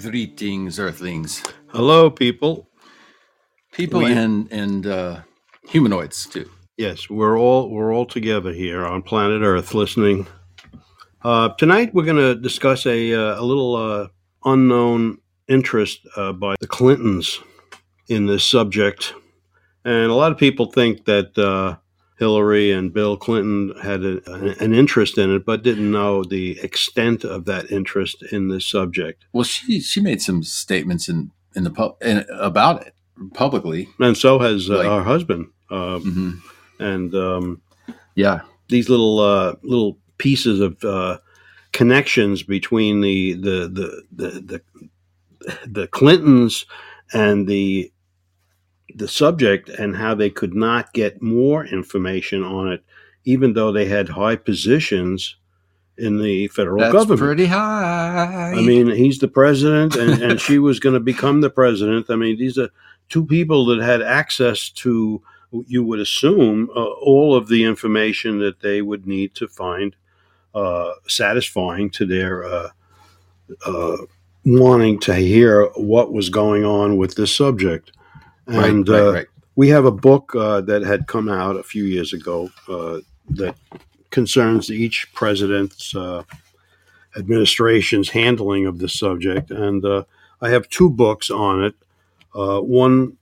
Greetings, Earthlings, Hello, people. people, We- and and uh, humanoids too. Yes, we're all we're all together here on planet Earth, listening. Uh, tonight, we're going to discuss a uh, a little uh, unknown interest uh, by the Clintons in this subject, and a lot of people think that uh, Hillary and Bill Clinton had a, an interest in it, but didn't know the extent of that interest in this subject. Well, she she made some statements in in the pub in, about it publicly. And so has uh, Like- our husband. Uh, hmm and um, Yeah, these little uh, little pieces of uh, connections between the the the the the, the Clintons and the the subject and how they could not get more information on it, even though they had high positions in the federal that's government. pretty high. I mean, he's the president, and, and she was going to become the president. I mean, these are two people that had access to, you would assume, uh, all of the information that they would need to find uh, satisfying to their uh, uh, wanting to hear what was going on with this subject. Right, And right, uh, right. we have a book uh, that had come out a few years ago uh, that concerns each president's uh, administration's handling of this subject. And uh, I have two books on it. Uh, one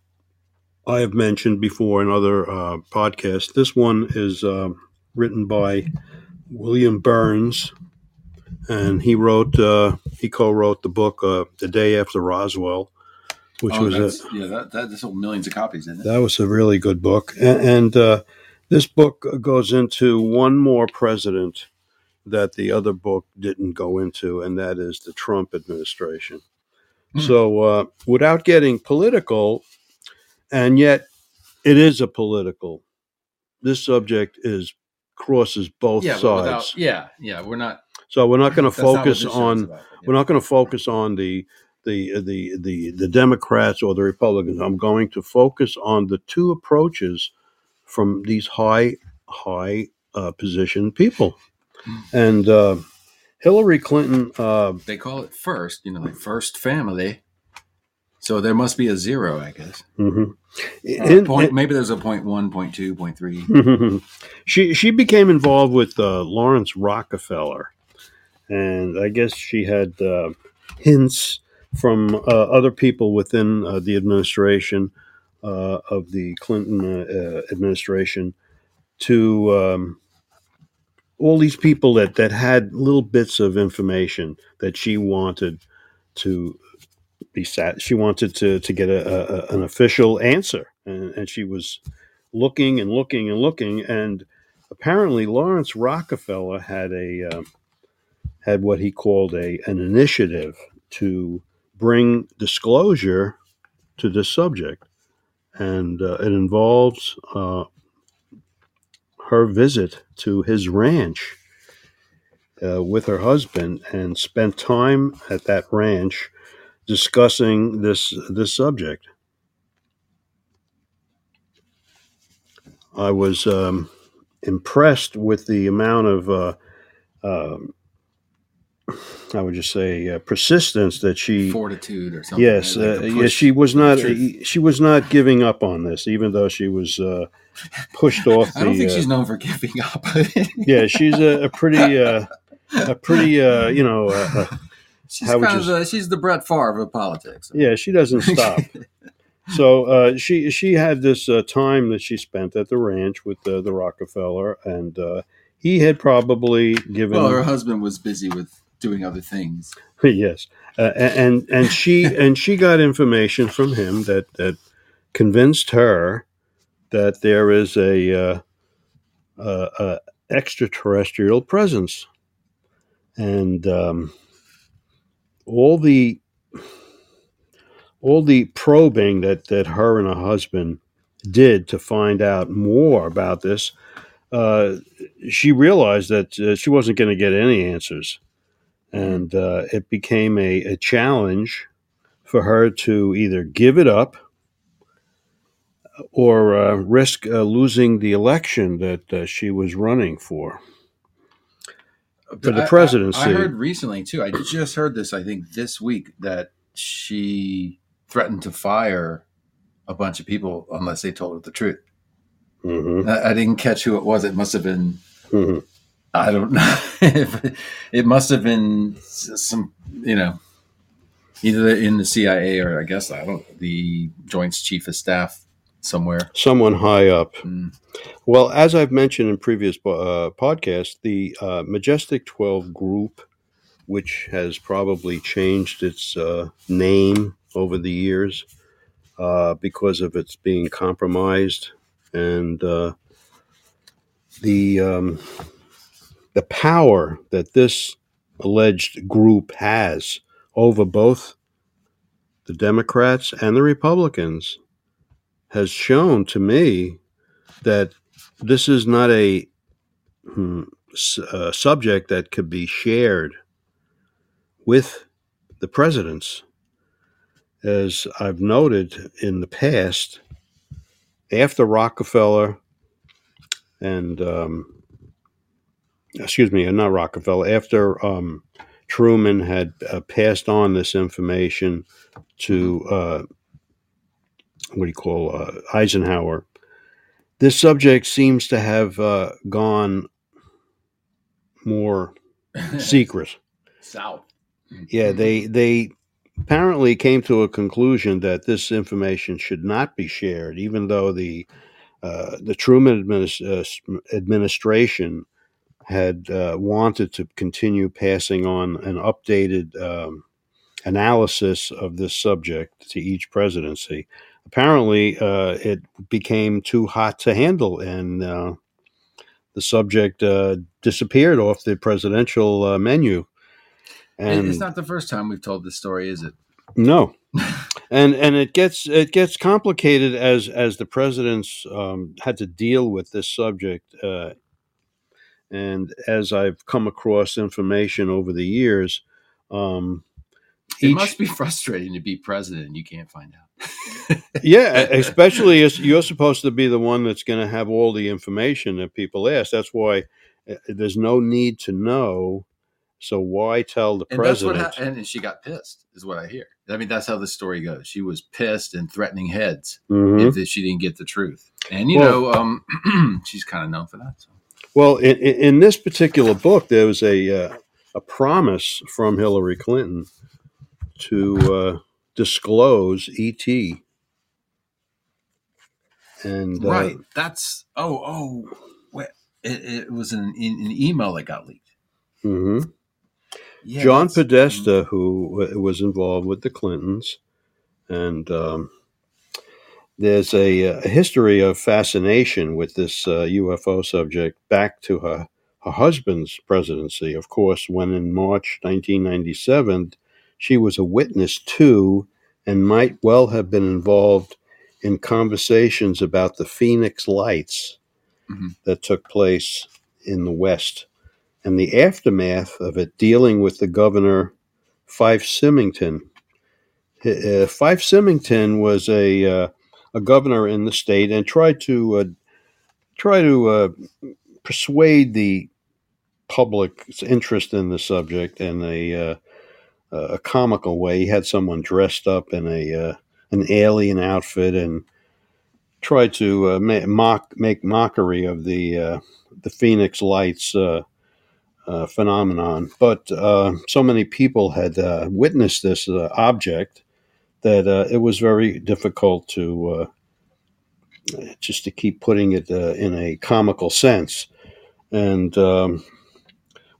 I have mentioned before in other uh, podcasts. This one is uh, written by William Birnes. And he wrote, uh, he co-wrote the book uh, "The Day After Roswell," which Oh, was a, yeah, that, that sold millions of copies, isn't it? that was a really good book. And, and uh, this book goes into one more president that the other book didn't go into, and that is the Trump administration. Hmm. So, uh, without getting political, and yet it is a political, this subject is crosses both yeah, sides. without, yeah, yeah. We're not so we're not going to that's not what focus on about, yeah. we're not going to focus on the the the the the Democrats or the Republicans. I'm going to focus on the two approaches from these high high uh, position people. And uh, Hillary Clinton, uh, They call it first, you know, like first family. So there must be a zero, I guess. mhm. In- point, maybe there's a point one, point two, point three. she she became involved with uh, Laurance Rockefeller, and I guess she had uh, hints from uh, other people within uh, the administration uh, of the Clinton administration to um, all these people that that had little bits of information that she wanted to be sat. She wanted to to get a, a, an official answer, and, and she was looking and looking and looking, and apparently Laurance Rockefeller had a um, had what he called a an initiative to bring disclosure to this subject, and uh, it involves uh, her visit to his ranch uh, with her husband, and spent time at that ranch discussing this this subject. I was um, impressed with the amount of, uh, um, I would just say, uh, persistence that she. Fortitude or something. Yes, like uh, yes, she was not. She was not giving up on this, even though she was uh, pushed off. I don't think uh, she's known for giving up. yeah, she's a, a pretty, uh, a pretty, uh, you know, she's kind of the, she's the Brett Favre of politics. yeah, she doesn't stop. so uh, she she had this uh, time that she spent at the ranch with uh, the Rockefeller, and uh, he had probably given well, her husband was busy with doing other things. yes, uh, and and she and she got information from him that that convinced her that there is a, uh, a, a extraterrestrial presence, and um, all the all the probing that that her and her husband did to find out more about this. Uh, she realized that uh, she wasn't going to get any answers and uh, it became a, a challenge for her to either give it up or uh, risk uh, losing the election that uh, she was running for. for the I- I- presidency. I, heard recently too. I just heard this. I think this week that she threatened to fire a bunch of people unless they told her the truth. Mhm, I, I didn't catch who it was. It must have been. mhm. I don't know. it must have been some. You know, either in the CIA or I guess I don't. The Joint Chief of Staff somewhere. Someone high up. Mm. Well, as I've mentioned in previous uh, podcasts, the uh, Majestic 12 group, which has probably changed its uh, name over the years uh, because of its being compromised and uh, the um, the power that this alleged group has over both the Democrats and the Republicans has shown to me that this is not a hmm, uh, subject that could be shared with the presidents. As I've noted in the past, after Rockefeller and, um, excuse me, not Rockefeller, after um, Truman had uh, passed on this information to, uh, what do you call, uh, Eisenhower, this subject seems to have uh, gone more secret. South. Yeah, they they apparently came to a conclusion that this information should not be shared, even though the uh, the Truman administ- uh, administration had uh, wanted to continue passing on an updated um, analysis of this subject to each presidency. Apparently, uh, it became too hot to handle, and uh, the subject uh, disappeared off the presidential uh, menu. And it's not the first time we've told this story, is it? No, and and it gets it gets complicated as as the presidents um, had to deal with this subject, uh, and as I've come across information over the years, um, It each- must be frustrating to be president and you can't find out. yeah, especially as you're supposed to be the one that's going to have all the information that people ask. That's why uh, there's no need to know. So why tell the And that's what president? And she got pissed, is what I hear. I mean, that's how the story goes. She was pissed and threatening heads Mhm. if she didn't get the truth. And you Well- know, um, she's kind of known for that. So. Well, in, in this particular book, there was a uh, a promise from Hillary Clinton to uh, disclose ET, and uh, right. That's oh oh. Wait, it, it was an, in, an email that got leaked. mhm. Yeah, John Podesta, who was involved with the Clintons, and um, there's a, a history of fascination with this uh, UFO subject back to her her husband's presidency. Of course, when in March 1997, she was a witness to and might well have been involved in conversations about the Phoenix Lights Mhm. that took place in the West and the aftermath of it dealing with the governor Fife Symington. Uh, Fife Symington was a uh, a governor in the state and tried to uh, try to uh, persuade the public's interest in the subject in a uh, a comical way. He had someone dressed up in a uh, an alien outfit and tried to uh, ma- mock make mockery of the uh, the Phoenix Lights phenomenon. But so many people had witnessed this object that uh, it was very difficult to uh, just to keep putting it uh, in a comical sense. And um,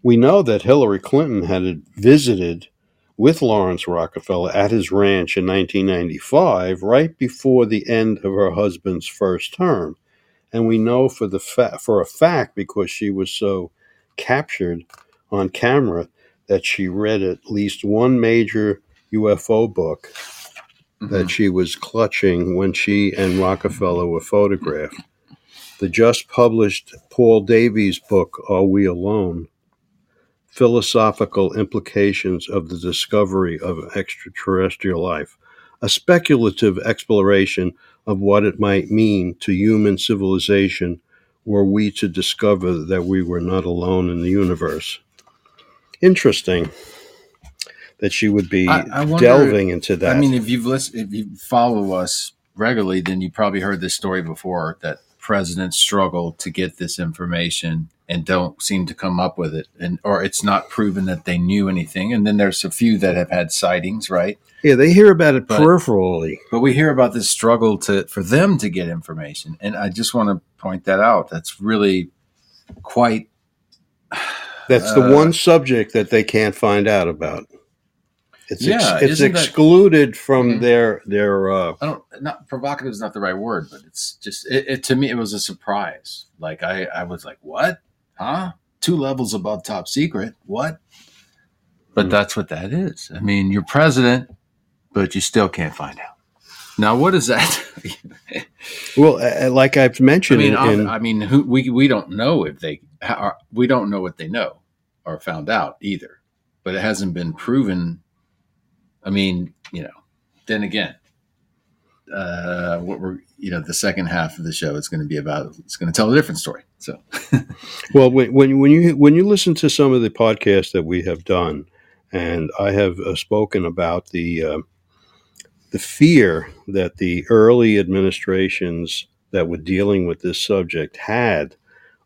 we know that Hillary Clinton had visited with Laurance Rockefeller at his ranch in 1995, right before the end of her husband's first term. And we know for the fa- for a fact because she was so captured on camera that she read at least one major UFO book That mm-hmm. she was clutching when she and Rockefeller were photographed. The just published Paul Davies book, Are We Alone? Philosophical Implications of the Discovery of Extraterrestrial Life, a speculative exploration of what it might mean to human civilization were we to discover that we were not alone in the universe. interesting that she would be I- I wonder- delving into that. I mean, if you've listened, if you follow us regularly, then you probably heard this story before that presidents struggle to get this information and don't seem to come up with it, and or it's not proven that they knew anything. And then there's a few that have had sightings, right? yeah, they hear about it But- peripherally. But we hear about this struggle to for them to get information, and I just want to point that out. That's really quite That's the Uh, one subject that they can't find out about. It's ex- it's isn't that- excluded from Mhm. their their. Uh, I don't not provocative is not the right word, but it's just it, it to me it was a surprise. Like I I was like, what? Huh? Two levels above top secret? What? But Hmm. that's what that is. I mean, you're president, but you still can't find out. Now, what is that? well, uh, like I've mentioned, I'm- in- I mean, who, we we don't know if they are, we don't know what they know or found out either, but it hasn't been proven. I mean, you know, then again, uh, what we're you know the second half of the show is going to be about. It's going to tell a different story. So Well, when, when you when you listen to some of the podcasts that we have done, and I have uh, spoken about the uh, the fear that the early administrations that were dealing with this subject had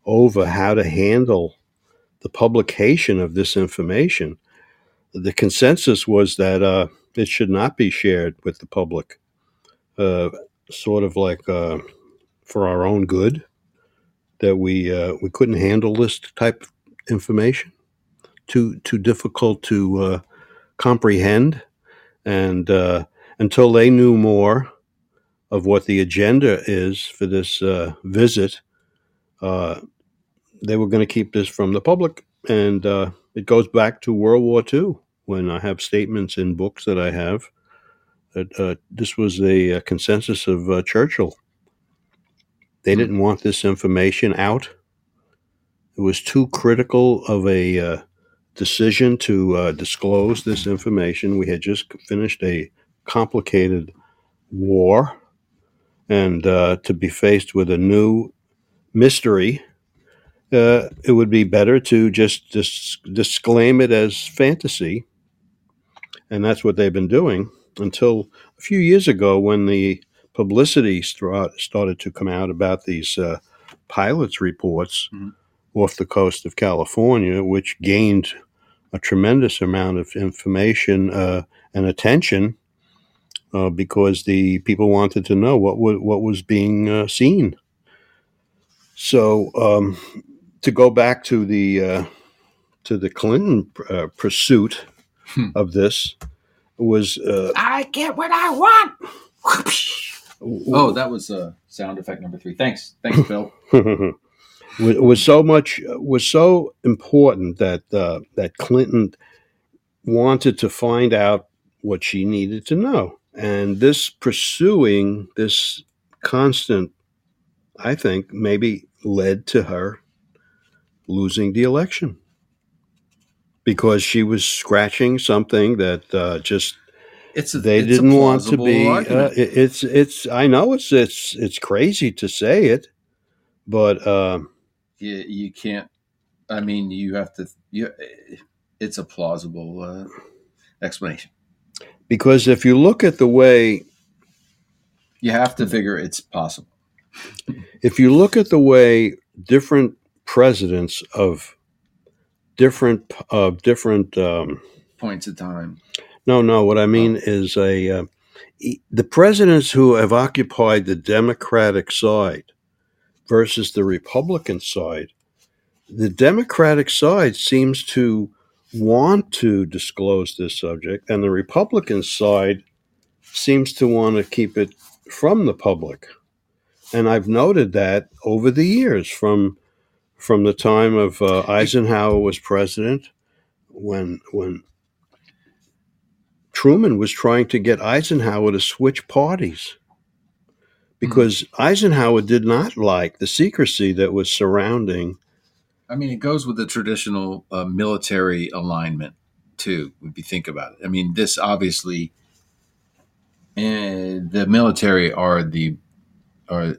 over how to handle the publication of this information, the consensus was that uh, it should not be shared with the public, uh, sort of like uh, for our own good that we uh, we couldn't handle this type of information. Too too difficult to uh, comprehend, and uh, until they knew more of what the agenda is for this visit, they were going to keep this from the public. And it goes back to World War II when I have statements in books that I have that uh, this was a, consensus of uh, Churchill they Hmm. didn't want this information out. It was too critical of a uh, decision to uh, disclose this information. We had just finished a complicated war, and uh, to be faced with a new mystery, uh, it would be better to just dis- disclaim it as fantasy. And that's what they've been doing until a few years ago when the publicity stra- started to come out about these uh, pilots reports Mhm. off the coast of California, which gained a tremendous amount of information uh, and attention uh, because the people wanted to know what wa- what was being uh, seen. So um, to go back to the uh, to the Clinton uh, pursuit Hmm. of this was uh, I get what I want. Oh, that was uh, sound effect number three. Thanks, thanks, Bill. was, was so much was so important that uh, that Clinton wanted to find out what she needed to know, and this pursuing this constant, I think, maybe led to her losing the election because she was scratching something that uh, just It's a, they it's didn't want to be. Uh, it- it's it's. I know it's it's it's crazy to say it, but. Um, you, you can't i mean you have to you it's a plausible uh, explanation Because if you look at the way, you have to figure it's possible if you look at the way different presidents of different of different, um, points of time no, no, what I mean is a uh, e- the presidents who have occupied the Democratic side versus the Republican side. The Democratic side seems to want to disclose this subject, and the Republican side seems to want to keep it from the public. And I've noted that over the years, from from the time of uh, Eisenhower was president, when when Truman was trying to get Eisenhower to switch parties because Eisenhower did not like the secrecy that was surrounding. i mean it goes with the traditional uh, military alignment too if you think about it i mean this obviously uh, the military are the are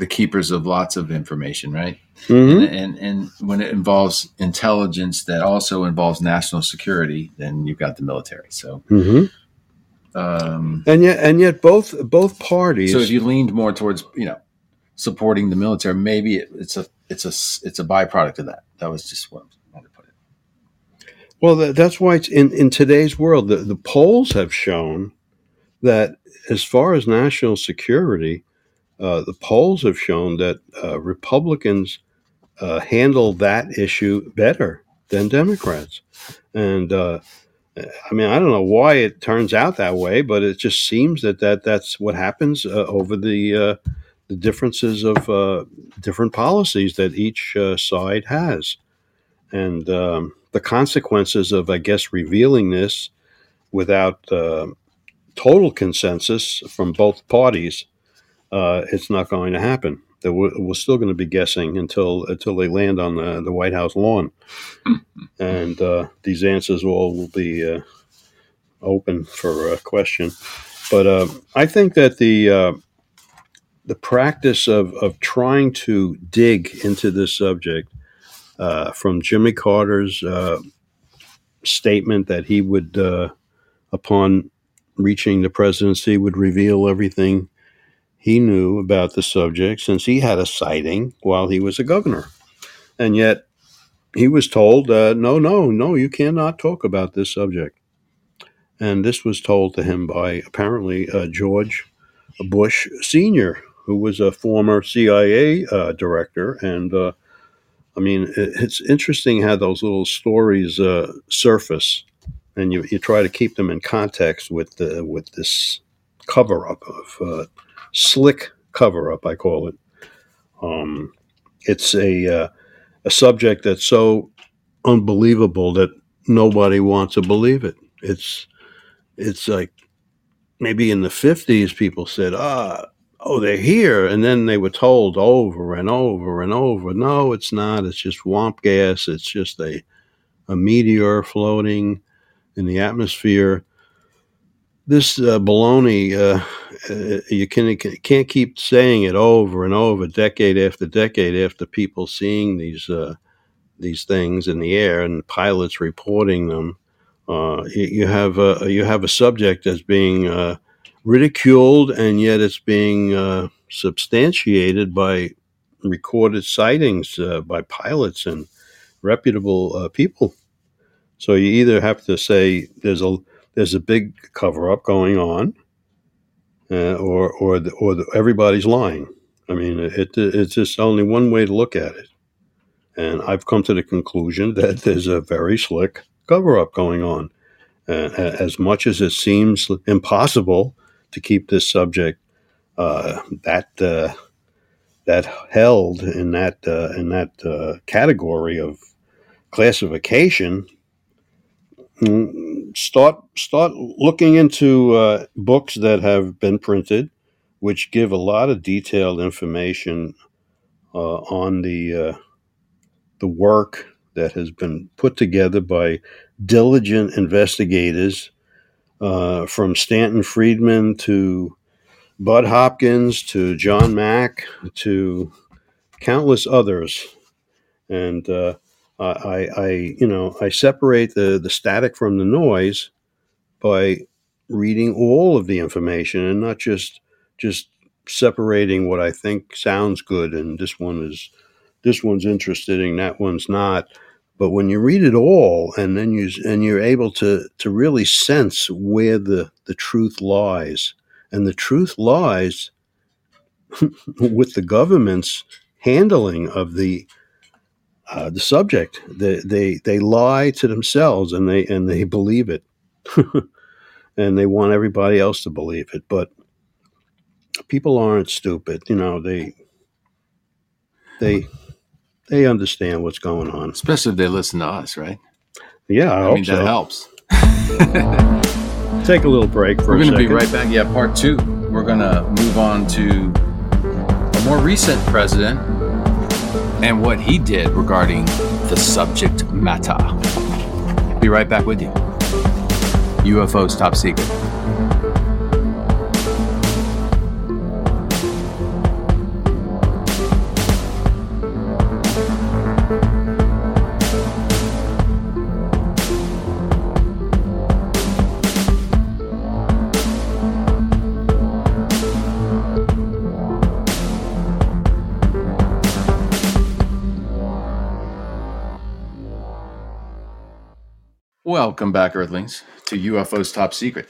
the keepers of lots of information, right? Mhm. And, and and when it involves intelligence that also involves national security, then you've got the military. So, Mhm. um, And yet, and yet, both both parties. so if you leaned more towards you know supporting the military, maybe it, it's a it's a it's a byproduct of that. That was just what I wanted to put it. Well, that, that's why it's in, in today's world, the, the polls have shown that as far as national security, uh, the polls have shown that uh, Republicans uh, handle that issue better than Democrats. And uh, I mean, I don't know why it turns out that way, but it just seems that, that that's what happens uh, over the the differences of different policies that each side has, and um, the consequences of, I guess, revealing this without total consensus from both parties. Uh, it's not going to happen. That we're, we're still going to be guessing until until they land on the, the White House lawn, and uh, these answers all will be uh, open for uh, question. But uh, I think that the uh, the practice of, of trying to dig into this subject uh, from Jimmy Carter's uh, statement that he would, uh, upon reaching the presidency, would reveal everything he knew about the subject since he had a sighting while he was a governor. And yet he was told, uh, no, no, no, you cannot talk about this subject. And this was told to him by apparently uh, George Bush Sr., who was a former CIA uh, director. And uh, I mean, it's interesting how those little stories uh, surface, and you, you try to keep them in context with the, with this cover up of uh, slick cover up, I call it. Um, it's a uh, a subject that's so unbelievable that nobody wants to believe it. It's it's like maybe in the fifties people said, ah, oh, they're here, and then they were told over and over and over, no, it's not. It's just swamp gas. It's just a a meteor floating in the atmosphere. This uh, baloney, uh, uh, you can, can't keep saying it over and over, decade after decade after people seeing these uh, these things in the air and pilots reporting them. Uh, you, you have a you have a subject that's being ridiculed, and yet it's being substantiated by recorded sightings by pilots and reputable people. So you either have to say there's a there's a big cover up going on, uh, or or the, or the, everybody's lying. I mean, it, it's just only one way to look at it, and I've come to the conclusion that there's a very slick cover up going on. Uh, as much as it seems impossible to keep this subject uh, that uh, that held in that uh, in that uh, category of classification, start start looking into uh, books that have been printed, which give a lot of detailed information uh, on the uh, the work that has been put together by diligent investigators, uh, from Stanton Friedman to Bud Hopkins to John Mack to countless others, and I, I, you know, I separate the the static from the noise by reading all of the information and not just just separating what I think sounds good and this one is this one's interested interesting, that one's not. But when you read it all, and then you and you're able to to really sense where the the truth lies, and the truth lies with the government's handling of the uh, the subject. They, they they lie to themselves, and they and they believe it, and they want everybody else to believe it. But people aren't stupid, you know. They they they understand what's going on. Especially if they listen to us, right? Yeah, I, I, hope mean, so. that helps. Take a little break for We're going to be right back. Yeah, part two. We're going to move on to a more recent president and what he did regarding the subject matter. Be right back with you. UFOs top secret. Welcome back, Earthlings, to UFO's Top Secret.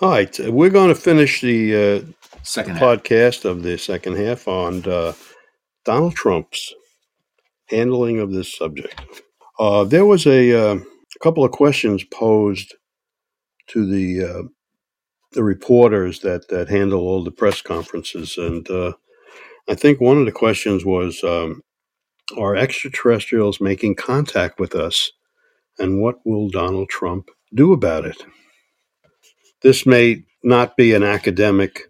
All right, we're going to finish the uh, Second half. podcast of the second half on uh, Donald Trump's handling of this subject. Uh, there was a, uh, couple of questions posed to the uh, the reporters that that handle all the press conferences, and uh, I think one of the questions was, um, "Are extraterrestrials making contact with us, and what will Donald Trump do about it?" This may not be an academic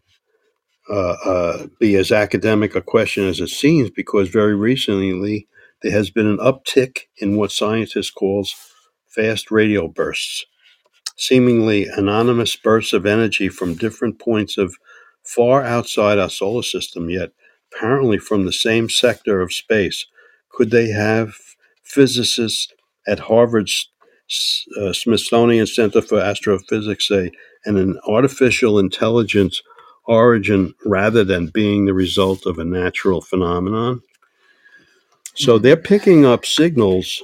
uh, uh, be as academic a question as it seems because very recently there has been an uptick in what scientists calls fast radio bursts, seemingly anonymous bursts of energy from different points of far outside our solar system, yet apparently from the same sector of space. Could they have physicists at Harvard's uh, Smithsonian Center for Astrophysics say, and an artificial intelligence origin rather than being the result of a natural phenomenon? So they're picking up signals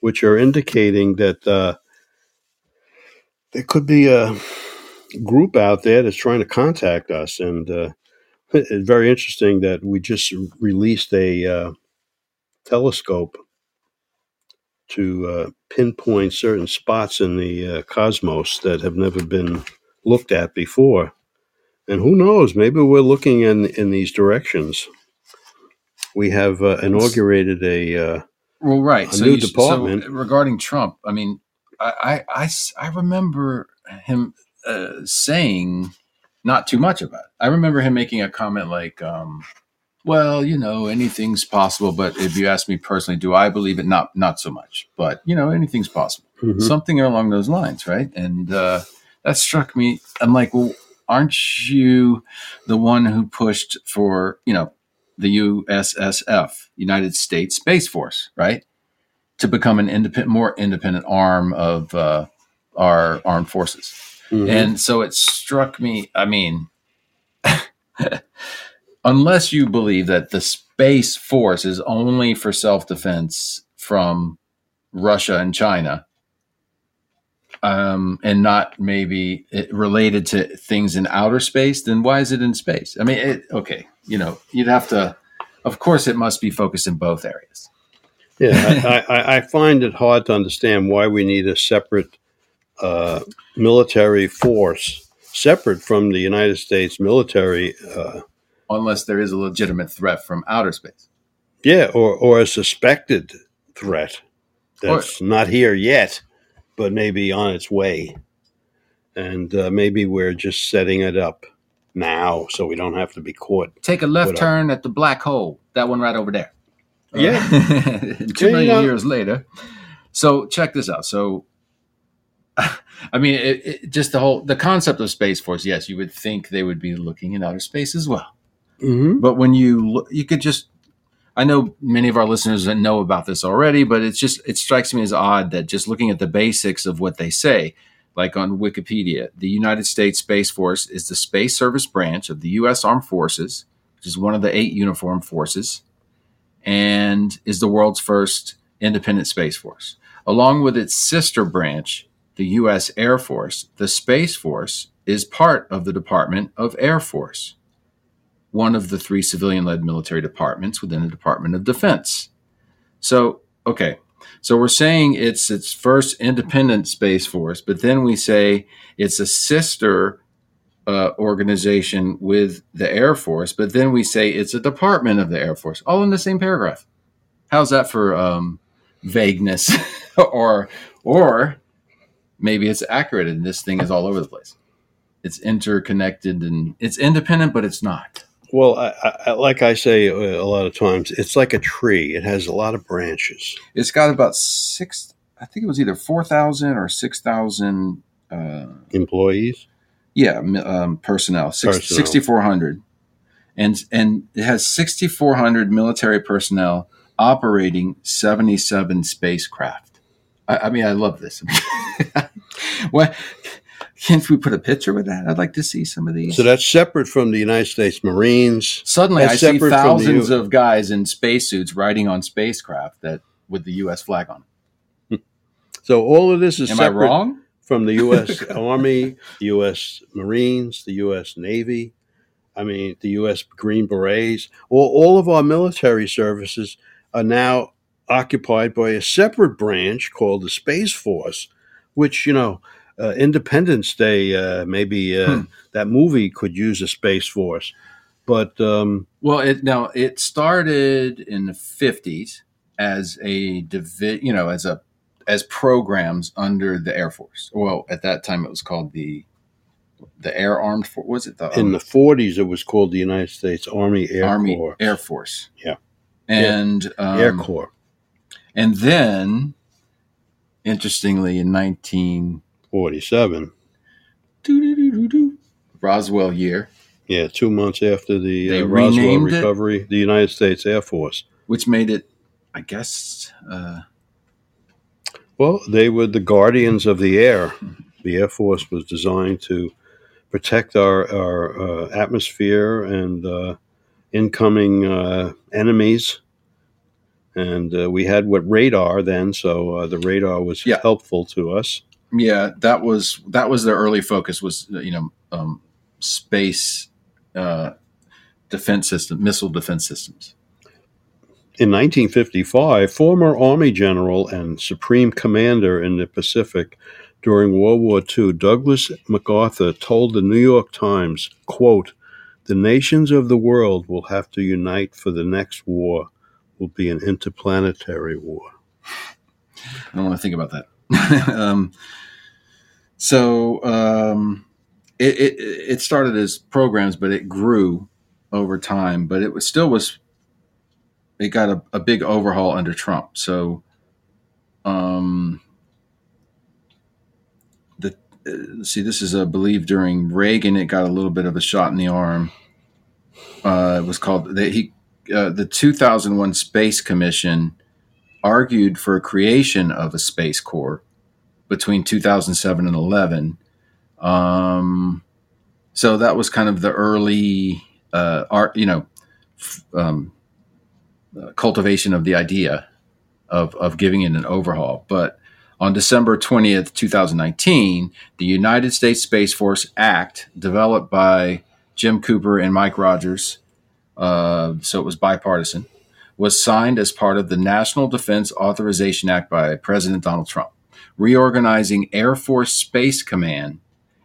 which are indicating that uh, there could be a group out there that's trying to contact us. And uh, it's very interesting that we just released a uh, telescope to uh, pinpoint certain spots in the uh, cosmos that have never been looked at before. And who knows, maybe we're looking in, in these directions. We have uh, inaugurated a uh, Well, right. A so new you- so department. regarding Trump, I mean, I I I remember him uh, saying not too much about it. I remember him making a comment like, um, well, you know, anything's possible, but if you ask me personally, do I believe it? Not, not so much, but you know, anything's possible. mhm. Something along those lines, right? And uh, that struck me. I'm like, well, aren't you the one who pushed for, you know, the USSF, United States Space Force, right, to become an independent, more independent arm of uh, our armed forces? Mhm. And so it struck me. I mean, unless you believe that the Space Force is only for self defense from Russia and China, um, and not maybe related to things in outer space, then why is it in space? I mean, it, okay, you know, you'd have to. Of course, it must be focused in both areas. Yeah, I, I, I find it hard to understand why we need a separate uh, military force, separate from the United States military. Uh, Unless there is a legitimate threat from outer space. yeah, or, or a suspected threat that's not here yet, but maybe on its way. And uh, maybe we're just setting it up now so we don't have to be caught. Take a left What up? turn at the black hole. That one right over there. Yeah. Uh, two you million know- years later. So check this out. So, I mean, it, it, just the whole the concept of space force. Yes, you would think they would be looking in outer space as well. Mm-hmm. But when you you could just. I know many of our listeners that know about this already, but it's just it strikes me as odd that just looking at the basics of what they say, like on Wikipedia, the United States Space Force is the space service branch of the U.S. Armed Forces, which is one of the eight uniformed forces, and is the world's first independent space force. Along with its sister branch, the U.S. Air Force, the Space Force is part of the Department of Air Force one of the three civilian led military departments within the Department of Defense. So, okay. So we're saying it's its first independent space force, but then we say it's a sister uh, organization with the Air Force, but then we say it's a department of the Air Force, all in the same paragraph. How's that for um, vagueness, or or maybe it's accurate and this thing is all over the place. It's interconnected and it's independent, but it's not. Well, I, I, like I say uh, a lot of times, it's like a tree. It has a lot of branches. It's got about six. I think it was either four thousand or six thousand. Uh, Employees. yeah, um, personnel, six, Personnel. 6,400. and and it has sixty four hundred military personnel operating seventy seven spacecraft. I, I mean, I love this. what? Can't we put a picture with that? I'd like to see some of these. So that's separate from the United States Marines. Suddenly, That's I see separate thousands U- of guys in spacesuits riding on spacecraft that with the U.S. flag on. Them. So all of this is Am I wrong? from the U.S. Army, the U.S. Marines, the U.S. Navy. I mean, the U.S. Green Berets. All, all of our military services are now occupied by a separate branch called the Space Force, which, you know, uh, Independence Day, uh, maybe uh, Hmm. that movie could use a Space Force. But um, Well, it now it started in the fifties as a divi- you know, as a as programs under the Air Force. Well, at that time it was called the the Air Armed Force. Was it the in um, the 40s, it was called the United States Army Air Army Corps. Air Force? Yeah. and um, Air Corps. and then interestingly, in nineteen 47. Roswell year, Yeah, two months after the They uh, Roswell renamed it? recovery, the United States Air Force. which made it, I guess, uh, Well, they were the guardians of the air. The Air Force was designed to protect our, our uh, atmosphere and uh, incoming uh, enemies. And uh, we had what radar then, so uh, the radar was Yeah. helpful to us. Yeah, that was that was their early focus was you know um, space uh, defense system, missile defense systems. In 1955, former Army General and Supreme Commander in the Pacific during World War II, Douglas MacArthur told the New York Times, quote, The nations of the world will have to unite for the next war will be an interplanetary war. I don't want to think about that. um, so um, it, it it started as programs, but it grew over time. But it was still was it got a, a big overhaul under Trump. So um, the uh, see this is I believe during Reagan it got a little bit of a shot in the arm. Uh, it was called the, he uh, the 2001 Space Commission argued for a creation of a space corps between 2007 and 11 um, so that was kind of the early uh, art you know f- um, uh, cultivation of the idea of, of giving it an overhaul. But on december 20th 2019 the united states space force act developed by jim cooper and mike rogers uh, so it was bipartisan was signed as part of the National Defense Authorization Act by President Donald Trump, reorganizing Air Force Space Command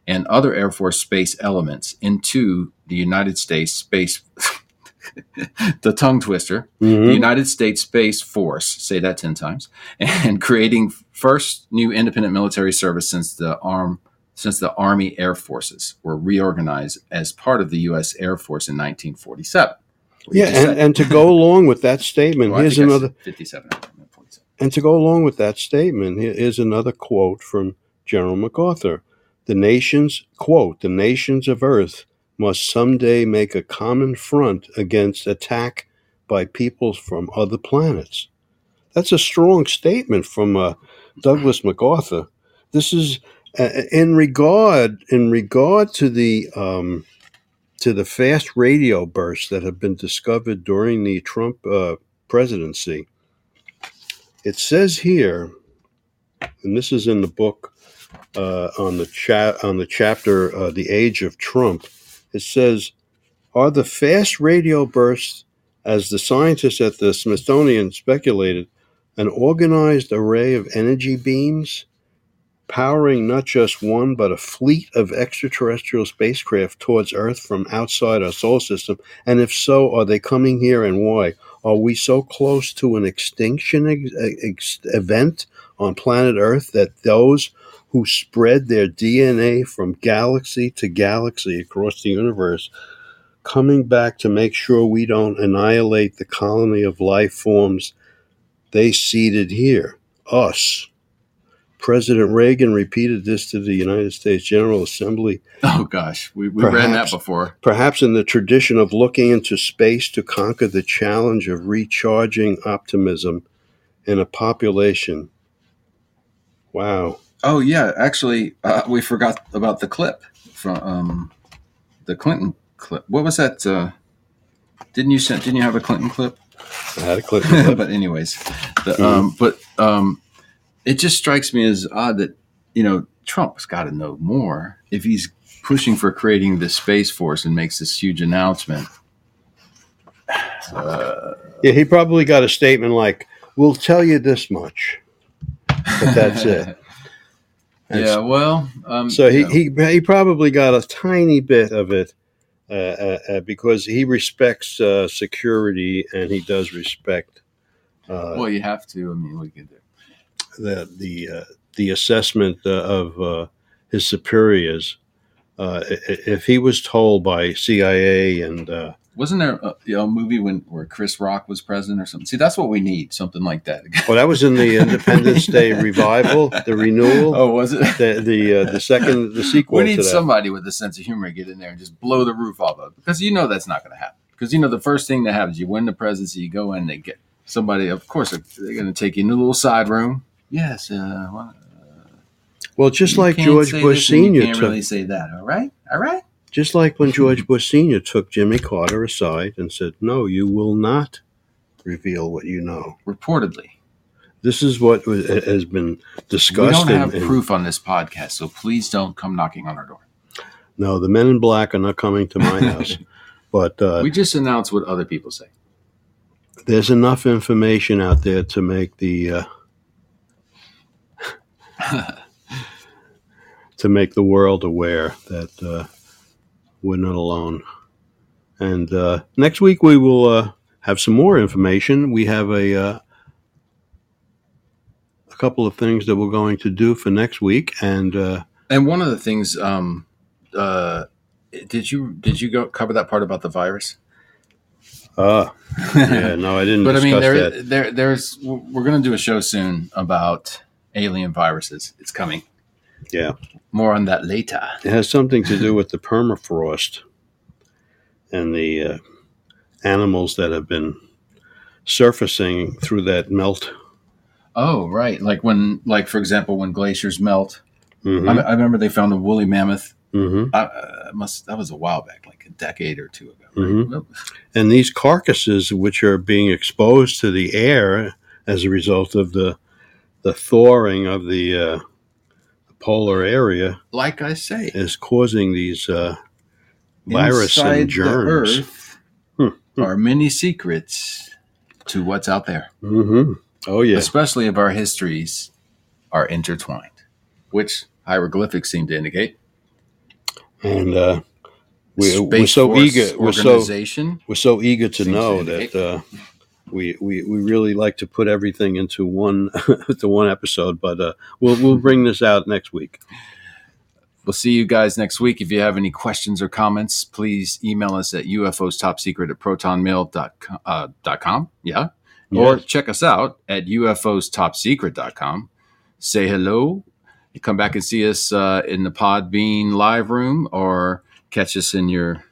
and other Air Force space elements into the United States Space. the tongue twister, the Mhm. United States Space Force, say that 10 times, and creating first new independent military service since the arm since the Army Air Forces were reorganized as part of the US Air Force in 1947. Yeah, and, and to go along with that statement, Well, here's another 57. I meant 47. And to go along with that statement, here is another quote from General MacArthur. The nations, quote, the nations of earth must someday make a common front against attack by peoples from other planets. That's a strong statement from uh, Douglas MacArthur. This is uh, in regard in regard to the um, to the fast radio bursts that have been discovered during the Trump uh, presidency. It says here, and this is in the book uh, on the chat on the chapter uh, "The Age of Trump." It says, "Are the fast radio bursts, as the scientists at the Smithsonian speculated, an organized array of energy beams?" Powering not just one, but a fleet of extraterrestrial spacecraft towards Earth from outside our solar system? And if so, are they coming here and why? Are we so close to an extinction ex- ex- event on planet Earth that those who spread their DNA from galaxy to galaxy across the universe coming back to make sure we don't annihilate the colony of life forms they seeded here? Us. President Reagan repeated this to the United States General Assembly Oh, gosh. We, we ran that before. perhaps in the tradition of looking into space to conquer the challenge of recharging optimism in a population. Wow. Oh, yeah. Actually, uh, we forgot about the clip from um, the Clinton clip. What was that? Uh, didn't you send, didn't you have a Clinton clip? I had a clip. but anyways, the, um, but um, it just strikes me as odd that you know Trump's got to know more if he's pushing for creating this space force and makes this huge announcement. Uh, Yeah, he probably got a statement like, "We'll tell you this much," but that's it. yeah, well, um, So he, know, he he probably got a tiny bit of it uh, uh, uh, because he respects uh, security and he does respect uh, well, you have to. I mean, we can do. The the uh, the assessment uh, of uh, his superiors. Uh, if he was told by CIA and uh, Wasn't there a, you know, a movie when where Chris Rock was president or something? See, that's what we need. Something like that. well, that was in the Independence Day revival, the renewal, oh, was it? the the uh, the second the sequel we need somebody with a sense of humor to get in there and just blow the roof off of it because you know that's not going to happen. Because you know the first thing that happens, you win the presidency, you go in, they get somebody. Of course, they're going to take you in a little side room. Yes, uh, well, Well, just like George Bush and Senior can't took, really say that. All right, all right. just like when George Bush Senior took Jimmy Carter aside and said, "No, you will not reveal what you know." Reportedly, This is what was- has been discussed. we don't have in- proof on this podcast, so please don't come knocking on our door. no, the men in black are not coming to my house, but uh, we just announce what other people say. there's enough information out there to make the uh, to make the world aware that uh, we're not alone. And uh, next week we will uh, have some more information. We have a uh, a couple of things that we're going to do for next week, and uh, And one of the things, um, uh, did you did you go cover that part about the virus? uh, yeah, no, I didn't. but I mean, there, that. there, there's we're going to do a show soon about alien viruses. It's coming. Yeah. More on that later. It has something to do with the permafrost and the uh, animals that have been surfacing through that melt. Oh, right. Like when, like for example, when glaciers melt. hmm I, I remember they found a woolly mammoth. hmm I, uh, must that was a while back, like a decade or two ago. right? Mhm. And these carcasses, which are being exposed to the air as a result of the the thawing of the uh, polar area, Like I say, is causing these uh, virus inside and the germs. Earth Hmm. are many secrets to what's out there. hmm Oh yeah, especially if our histories are intertwined, which hieroglyphics seem to indicate. and uh, we, we're so eager. We're so we're so eager to know that uh, we, we we really like to put everything into one into one episode. But uh, we'll we'll bring this out next week. We'll see you guys next week. If you have any questions or comments, please email us at UFOs top secret at protonmail.com. Uh, dot com, yeah. Or check us out at UFOstopsecret.com. Say hello. You come back and see us uh, in the Podbean live room or catch us in your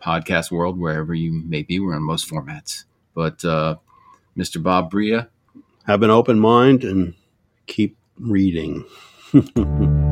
podcast world, wherever you may be. We're on most formats. But uh, Mr. Bob Bria, Have an open mind and keep reading.